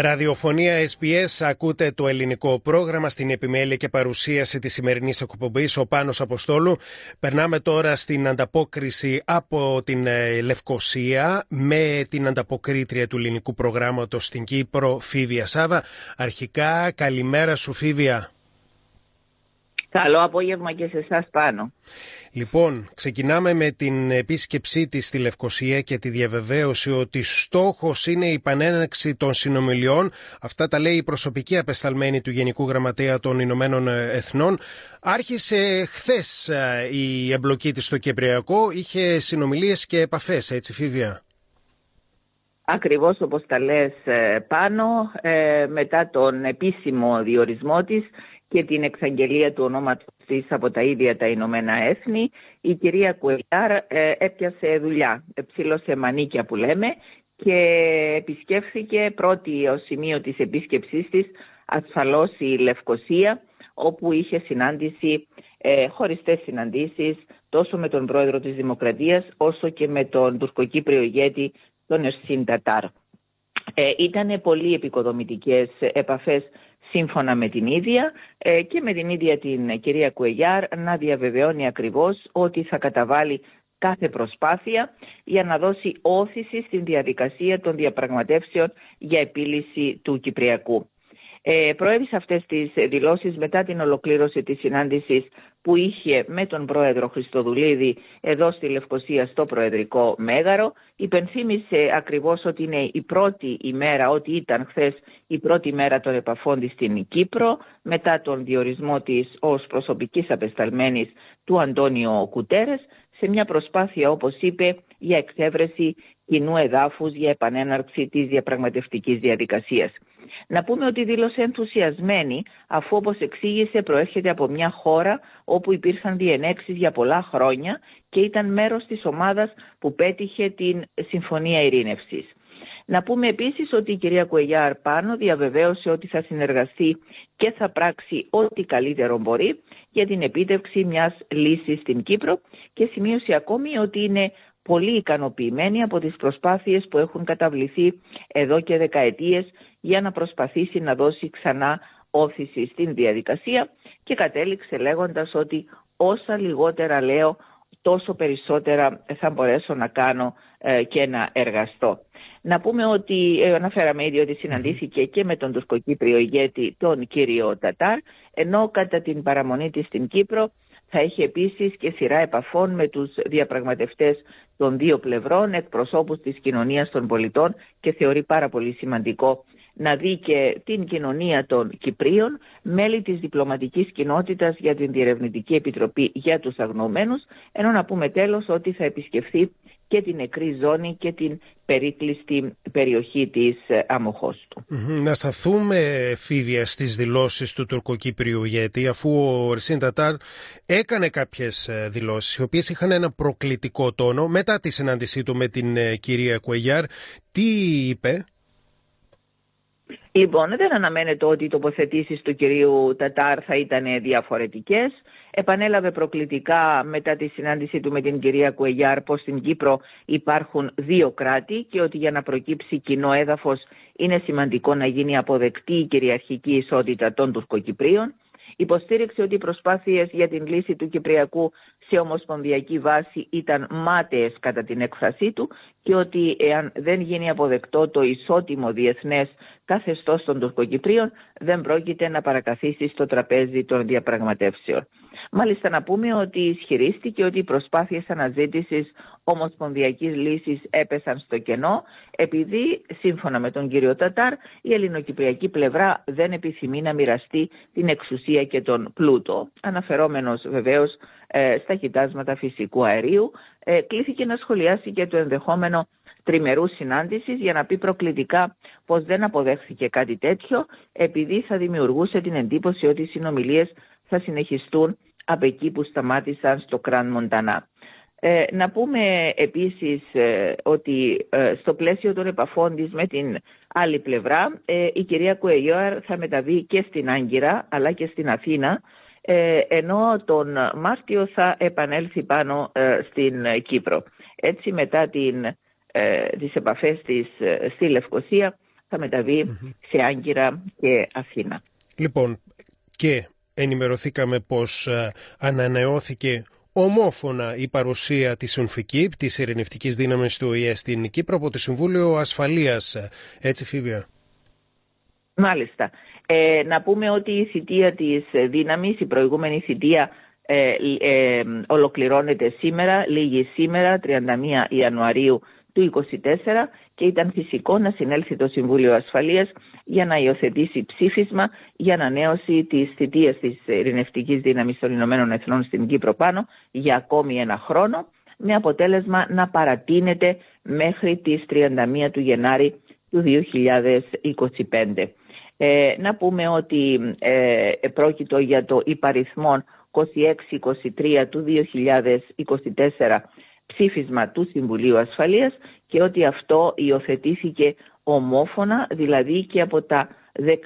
Ραδιοφωνία SBS ακούτε το ελληνικό πρόγραμμα στην επιμέλεια και παρουσίαση της σημερινής εκπομπής ο Πάνος Αποστόλου. Περνάμε τώρα στην ανταπόκριση από την ε, Λευκοσία με την ανταποκρίτρια του ελληνικού προγράμματος στην Κύπρο, Φίβια Σάβα. Αρχικά, καλημέρα σου Φίβια. Καλό απόγευμα και σε εσάς πάνω. Λοιπόν, ξεκινάμε με την επίσκεψή της στη Λευκοσία και τη διαβεβαίωση ότι στόχος είναι η πανέναξη των συνομιλιών. Αυτά τα λέει η προσωπική απεσταλμένη του Γενικού Γραμματέα των Ηνωμένων Εθνών. Άρχισε χθες ε, η εμπλοκή της στο Κυπριακό, είχε συνομιλίες και επαφές, έτσι Φίβια; Ακριβώς όπως τα λες ε, πάνω, ε, μετά τον επίσημο διορισμό της, και την εξαγγελία του ονόματος της από τα ίδια τα Ηνωμένα Έθνη, η κυρία Κουελιάρ ε, έπιασε δουλειά, ψήλωσε μανίκια που λέμε και επισκέφθηκε πρώτη ως σημείο της επίσκεψής της ασφαλώς η Λευκοσία όπου είχε συνάντηση, ε, χωριστές συναντήσεις τόσο με τον πρόεδρο της Δημοκρατίας όσο και με τον τουρκοκύπριο ηγέτη τον Ερσίν Τατάρ. Ε, ήταν πολύ επικοδομητικές επαφές σύμφωνα με την ίδια ε, και με την ίδια την κυρία Κουεγιάρ να διαβεβαιώνει ακριβώς ότι θα καταβάλει κάθε προσπάθεια για να δώσει όθηση στην διαδικασία των διαπραγματεύσεων για επίλυση του Κυπριακού. Ε, προέβησε αυτές τις δηλώσεις μετά την ολοκλήρωση της συνάντησης που είχε με τον πρόεδρο Χριστοδουλίδη εδώ στη Λευκοσία στο Προεδρικό Μέγαρο. Υπενθύμησε ακριβώς ότι είναι η πρώτη ημέρα, ότι ήταν χθες η πρώτη μέρα των επαφών της στην Κύπρο μετά τον διορισμό της ως προσωπικής απεσταλμένης του Αντώνιο Κουτέρες σε μια προσπάθεια όπως είπε για εξέβρεση κοινού εδάφους για επανέναρξη της διαπραγματευτικής διαδικασίας. Να πούμε ότι δήλωσε ενθουσιασμένη αφού όπως εξήγησε προέρχεται από μια χώρα όπου υπήρχαν διενέξεις για πολλά χρόνια και ήταν μέρος της ομάδας που πέτυχε την Συμφωνία Ειρήνευσης. Να πούμε επίσης ότι η κυρία Κουεγιάρ πάνω διαβεβαίωσε ότι θα συνεργαστεί και θα πράξει ό,τι καλύτερο μπορεί για την επίτευξη μιας λύσης στην Κύπρο και σημείωσε ακόμη ότι είναι πολύ ικανοποιημένη από τις προσπάθειες που έχουν καταβληθεί εδώ και δεκαετίες για να προσπαθήσει να δώσει ξανά όθηση στην διαδικασία και κατέληξε λέγοντας ότι όσα λιγότερα λέω τόσο περισσότερα θα μπορέσω να κάνω ε, και να εργαστώ. Να πούμε ότι ε, αναφέραμε ήδη ότι συναντήθηκε και με τον τουρκοκύπριο ηγέτη τον κύριο Τατάρ ενώ κατά την παραμονή της στην Κύπρο θα έχει επίσης και σειρά επαφών με τους διαπραγματευτές των δύο πλευρών, εκπροσώπους της κοινωνίας των πολιτών και θεωρεί πάρα πολύ σημαντικό να δει και την κοινωνία των Κυπρίων, μέλη της διπλωματικής κοινότητας για την Διερευνητική Επιτροπή για τους Αγνοωμένους, ενώ να πούμε τέλος ότι θα επισκεφθεί και την νεκρή ζώνη και την περίκλειστη περιοχή της ε, Αμοχώστου. Να σταθούμε φίδια στις δηλώσεις του τουρκοκύπριου γιατί αφού ο Ρσίν Τατάρ έκανε κάποιες ε, δηλώσεις οι οποίες είχαν ένα προκλητικό τόνο μετά τη συνάντησή του με την ε, κυρία Κουεγιάρ τι είπε; Λοιπόν, δεν αναμένεται ότι οι τοποθετήσεις του κυρίου Τατάρ θα ήταν διαφορετικές. Επανέλαβε προκλητικά μετά τη συνάντησή του με την κυρία Κουεγιάρ πως στην Κύπρο υπάρχουν δύο κράτη και ότι για να προκύψει κοινό έδαφος είναι σημαντικό να γίνει αποδεκτή η κυριαρχική ισότητα των Τουρκοκυπρίων. Υποστήριξε ότι οι προσπάθειες για την λύση του Κυπριακού σε ομοσπονδιακή βάση ήταν μάταιες κατά την έκφρασή του και ότι εάν δεν γίνει αποδεκτό το ισότιμο διεθνές καθεστώς των Τουρκοκυπρίων δεν πρόκειται να παρακαθίσει στο τραπέζι των διαπραγματεύσεων. Μάλιστα να πούμε ότι ισχυρίστηκε ότι οι προσπάθειες αναζήτησης ομοσπονδιακής λύσης έπεσαν στο κενό επειδή σύμφωνα με τον κύριο Τατάρ η ελληνοκυπριακή πλευρά δεν επιθυμεί να μοιραστεί την εξουσία και τον πλούτο. Αναφερόμενος βεβαίως ε, στα κοιτάσματα φυσικού αερίου ε, κλήθηκε να σχολιάσει και το ενδεχόμενο τριμερούς συνάντησης για να πει προκλητικά πως δεν αποδέχθηκε κάτι τέτοιο επειδή θα δημιουργούσε την εντύπωση ότι οι συνομιλίες θα συνεχιστούν από εκεί που σταμάτησαν στο Κραν Μοντανά. Ε, να πούμε επίσης ε, ότι ε, στο πλαίσιο των επαφών της με την άλλη πλευρά η κυρία Κουεγιόαρ θα μεταβεί και στην Άγκυρα αλλά και στην Αθήνα ενώ τον Μάρτιο θα επανέλθει πάνω στην Κύπρο. Έτσι μετά την, τις επαφές της στη Λευκοσία θα μεταβει σε Άγκυρα και Αθήνα. Λοιπόν, και ενημερωθήκαμε πως ε, ανανεώθηκε ομόφωνα η παρουσία της UNFICIP, της ειρηνευτικής δύναμης του ΟΗΕ στην Κύπρο από το Συμβούλιο Ασφαλείας. Έτσι Φίβια; Μάλιστα. Ε, να πούμε ότι η θητεία της δύναμης, η προηγούμενη θητεία ε, ε, ολοκληρώνεται σήμερα, λίγη σήμερα, 31 Ιανουαρίου του 2024 και ήταν φυσικό να συνέλθει το Συμβούλιο Ασφαλείας για να υιοθετήσει ψήφισμα για ανανέωση της θητείας της ειρηνευτικής δύναμης των Ηνωμένων Εθνών στην Κύπρο πάνω για ακόμη ένα χρόνο με αποτέλεσμα να παρατείνεται μέχρι τις 31 του Γενάρη του 2025. Ε, να πούμε ότι ε, πρόκειτο για το υπαριθμόν 26-23 του 2024 ψήφισμα του Συμβουλίου Ασφαλείας και ότι αυτό υιοθετήθηκε ομόφωνα, δηλαδή και από τα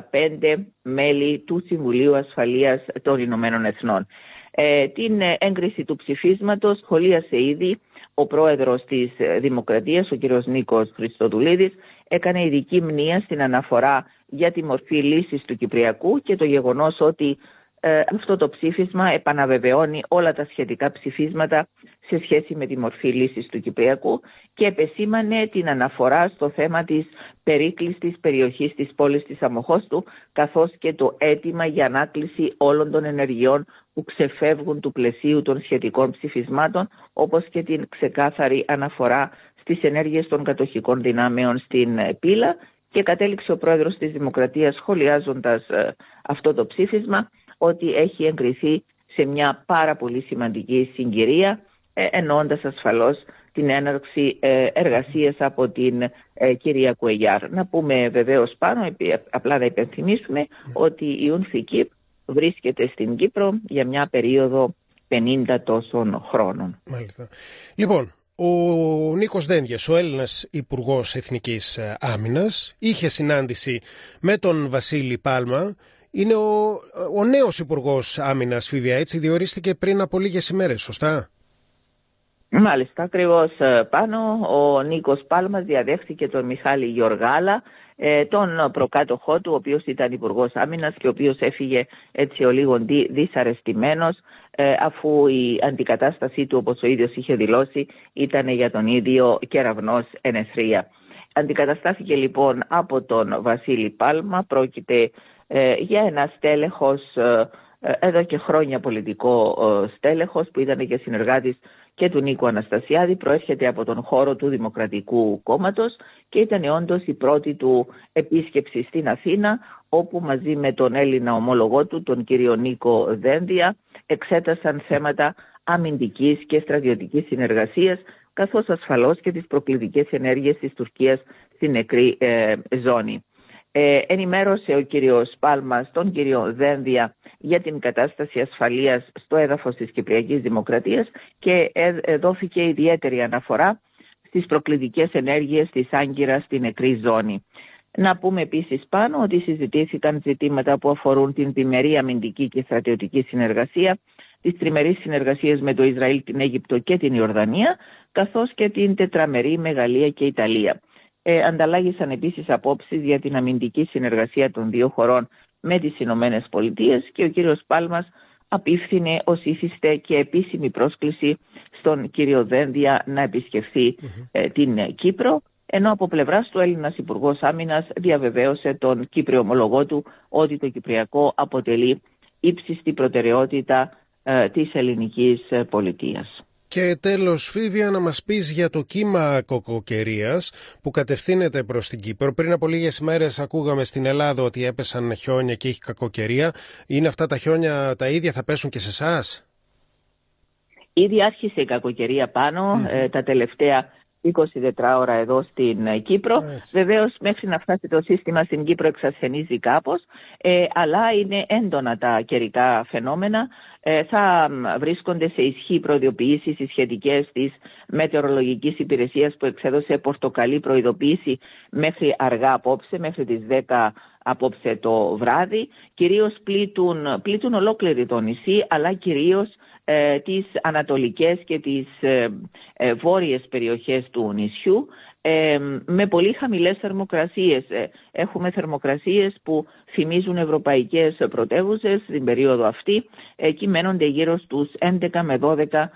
15 μέλη του Συμβουλίου Ασφαλείας των Ηνωμένων Εθνών. Ε, την έγκριση του ψηφίσματος σχολίασε ήδη ο πρόεδρος της Δημοκρατίας, ο κ. Νίκος Χριστοδουλίδης, έκανε ειδική μνήμα στην αναφορά για τη μορφή λύσης του Κυπριακού και το γεγονός ότι ε, αυτό το ψήφισμα επαναβεβαιώνει όλα τα σχετικά ψηφίσματα σε σχέση με τη μορφή λύσης του Κυπριακού και επεσήμανε την αναφορά στο θέμα της περίκλειστης περιοχής της πόλης της Αμοχώστου καθώς και το αίτημα για ανάκληση όλων των ενεργειών που ξεφεύγουν του πλαισίου των σχετικών ψηφισμάτων όπως και την ξεκάθαρη αναφορά στις ενέργειες των κατοχικών δυνάμεων στην Πύλα και κατέληξε ο πρόεδρος της Δημοκρατίας σχολιάζοντας ε, αυτό το ψήφισμα ότι έχει εγκριθεί σε μια πάρα πολύ σημαντική συγκυρία ε, εννοώντας ασφαλώς την έναρξη ε, εργασίας από την ε, κυρία Κουεγιάρ. Να πούμε βεβαίως πάνω, απλά να υπενθυμίσουμε ότι η UNFICIP βρίσκεται στην Κύπρο για μια περίοδο 50 τόσων χρόνων. Μάλιστα. Λοιπόν, ο Νίκος Δένδιας, ο Έλληνας Υπουργός Εθνικής Άμυνας, είχε συνάντηση με τον Βασίλη Πάλμα είναι ο, ο νέος Υπουργός Άμυνας, Φίβια, έτσι διορίστηκε πριν από λίγες ημέρες, σωστά; Μάλιστα, ακριβώς ε, πάνω. Ο Νίκος Πάλμας διαδέχθηκε τον Μιχάλη Γιοργάλα, ε, τον προκάτοχό του, ο οποίος ήταν Υπουργός Άμυνας και ο οποίος έφυγε έτσι ο λίγο δυσαρεστημένος ε, αφού η αντικατάστασή του, όπως ο ίδιος είχε δηλώσει, ήταν για τον ίδιο κεραυνός ενεθρία. Αντικαταστάθηκε λοιπόν από τον Βασίλη Πάλμα, πρόκειται ε, για ένα στέλεχος, ε, ε, εδώ και χρόνια πολιτικό στέλεχος που ήταν και συνεργάτης και του Νίκου Αναστασιάδη, προέρχεται από τον χώρο του Δημοκρατικού Κόμματος και ήταν όντως η πρώτη του επίσκεψη στην Αθήνα, όπου μαζί με τον Έλληνα ομολογό του, τον κύριο Νίκο Δένδια, εξέτασαν θέματα αμυντικής και στρατιωτικής συνεργασίας, καθώς ασφαλώς και τις προκλητικές ενέργειες της Τουρκίας στην νεκρή ζώνη. Ε, ενημέρωσε ο κύριος Πάλμας τον κύριο Δένδια για την κατάσταση ασφαλείας στο έδαφος της Κυπριακής Δημοκρατίας και ε, δόθηκε ιδιαίτερη αναφορά στις προκλητικές ενέργειες της Άγκυρας στην νεκρή ζώνη. Να πούμε επίσης πάνω ότι συζητήθηκαν ζητήματα που αφορούν την διμερή αμυντική και στρατιωτική συνεργασία, τις τριμερείς συνεργασίες με το Ισραήλ, την Αίγυπτο και την Ιορδανία, καθώς και την τετραμερή Μεγαλία και Ιταλία. Ε, ανταλλάγησαν επίσης απόψεις για την αμυντική συνεργασία των δύο χωρών με τις Ηνωμένες Πολιτείες και ο κύριος Πάλμας απίφθινε ως ήθιστε και επίσημη πρόσκληση στον κύριο Δένδια να επισκεφθει ε, την Κύπρο ενώ από πλευράς του Έλληνας Υπουργός Άμυνας διαβεβαίωσε τον Κύπριο ομολογό του ότι το Κυπριακό αποτελεί ύψιστη προτεραιότητα ε, της ελληνικής πολιτείας. Και τέλος Φίβια να μας πεις για το κύμα κοκοκαιρίας που κατευθύνεται προς την Κύπρο. Πριν από λίγες μέρες ακούγαμε στην Ελλάδα ότι έπεσαν χιόνια και έχει κακοκαιρία. Είναι αυτά τα χιόνια τα ίδια θα πέσουν και σε εσάς; Ήδη άρχισε η κακοκαιρία ε, τα τελευταία 24 ώρα εδώ στην ε, Κύπρο. Βεβαίως, μέχρι να φτάσει το σύστημα στην Κύπρο εξασθενίζει κάπως, ε, αλλά είναι έντονα τα καιρικά φαινόμενα. Ε, θα βρίσκονται σε ισχύ προειδοποιήσεις οι σχετικές της μετεωρολογικής υπηρεσίας που εξέδωσε πορτοκαλί προειδοποίηση μέχρι αργά απόψε, μέχρι τις 10 απόψε το βράδυ. Κυρίως πλήττουν, πλήττουν ολόκληρη το νησί, αλλά κυρίως ε, τις ανατολικές και τις ε, ε, βόρειες περιοχές του νησιού με πολύ χαμηλές θερμοκρασίες. Έχουμε θερμοκρασίες που θυμίζουν ευρωπαϊκές πρωτεύουσες στην περίοδο αυτή. Κυμαίνονται γύρω στους 11 με 12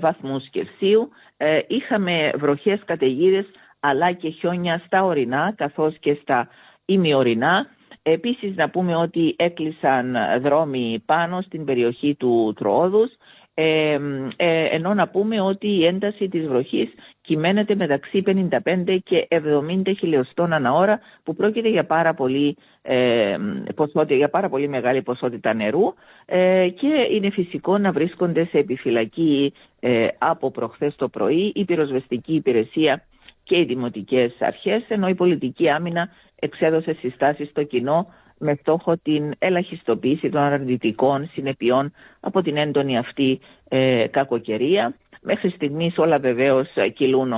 βαθμούς Κελσίου. Είχαμε βροχές καταιγίδες αλλά και χιόνια στα ορεινά καθώς και στα ημιορεινά. Επίσης να πούμε ότι έκλεισαν δρόμοι πάνω στην περιοχή του Τροόδους ε, ενώ να πούμε ότι η ένταση της βροχής κυμαίνεται μεταξύ 55 και 70 χιλιοστών ανά ώρα που πρόκειται για πάρα πολύ, ε, για πάρα πολύ μεγάλη ποσότητα νερού ε, και είναι φυσικό να βρίσκονται σε επιφυλακή ε, από προχθές το πρωί η πυροσβεστική υπηρεσία και οι δημοτικές αρχές ενώ η πολιτική άμυνα εξέδωσε συστάσεις στο κοινό με στόχο την ελαχιστοποίηση των αρνητικών συνεπειών από την έντονη αυτή ε, κακοκαιρία. Μέχρι στιγμής όλα βεβαίως κυλούν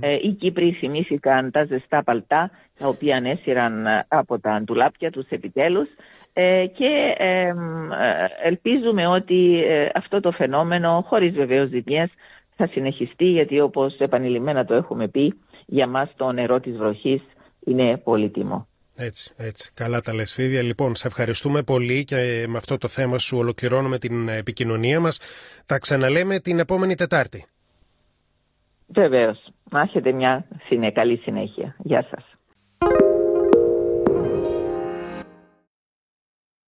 Ε, οι Κύπροι θυμήθηκαν τα ζεστά παλτά τα οποία ανέσυραν ε, από τα αντουλάπια τους επιτέλους ε, και ε, ελπίζουμε ότι αυτό το φαινόμενο χωρίς βεβαίως ζημιές θα συνεχιστεί γιατί όπως επανειλημμένα το έχουμε πει για μας το νερό της βροχής είναι πολύτιμο. Έτσι, έτσι. Καλά τα λες Φίβια. Λοιπόν, σε ευχαριστούμε πολύ και με αυτό το θέμα σου ολοκληρώνουμε την επικοινωνία μας. Θα ξαναλέμε την επόμενη Τετάρτη. Βεβαίως. Να έχετε μια καλή συνέχεια. Γεια σας.